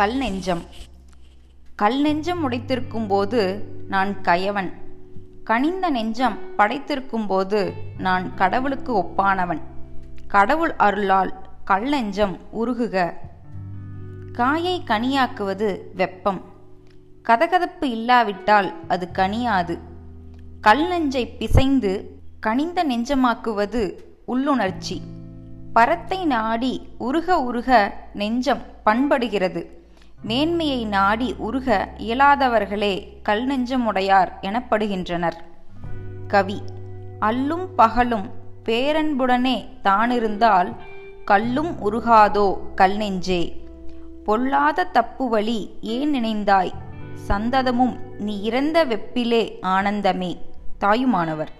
கல் நெஞ்சம். கல் நெஞ்சம் உடைத்திருக்கும் போது நான் கயவன். கனிந்த நெஞ்சம் படைத்திருக்கும் போது நான் கடவுளுக்கு ஒப்பானவன். கடவுள் அருளால் கல் நெஞ்சம் உருகுக. காயை கனியாக்குவது வெப்பம். கதகதப்பு இல்லாவிட்டால் அது கனியாது. கல் நெஞ்சை பிசைந்து கனிந்த நெஞ்சமாக்குவது உள்ளுணர்ச்சி. பரத்தை நாடி உருக உருக நெஞ்சம் பண்படுகிறது. மேன்மையை நாடி உருக இயலாதவர்களே கல் நெஞ்சமுடையார் எனப்படுகின்றனர். கவி அல்லும் பகலும் பேரன்புடனே தானிருந்தால் கல்லும் உருகாதோ கல் நெஞ்சே பொல்லாத தப்பு வழி ஏன் நினைந்தாய்? சந்ததமும் நீ இறந்த வெப்பிலே ஆனந்தமே. தாயுமானவர்.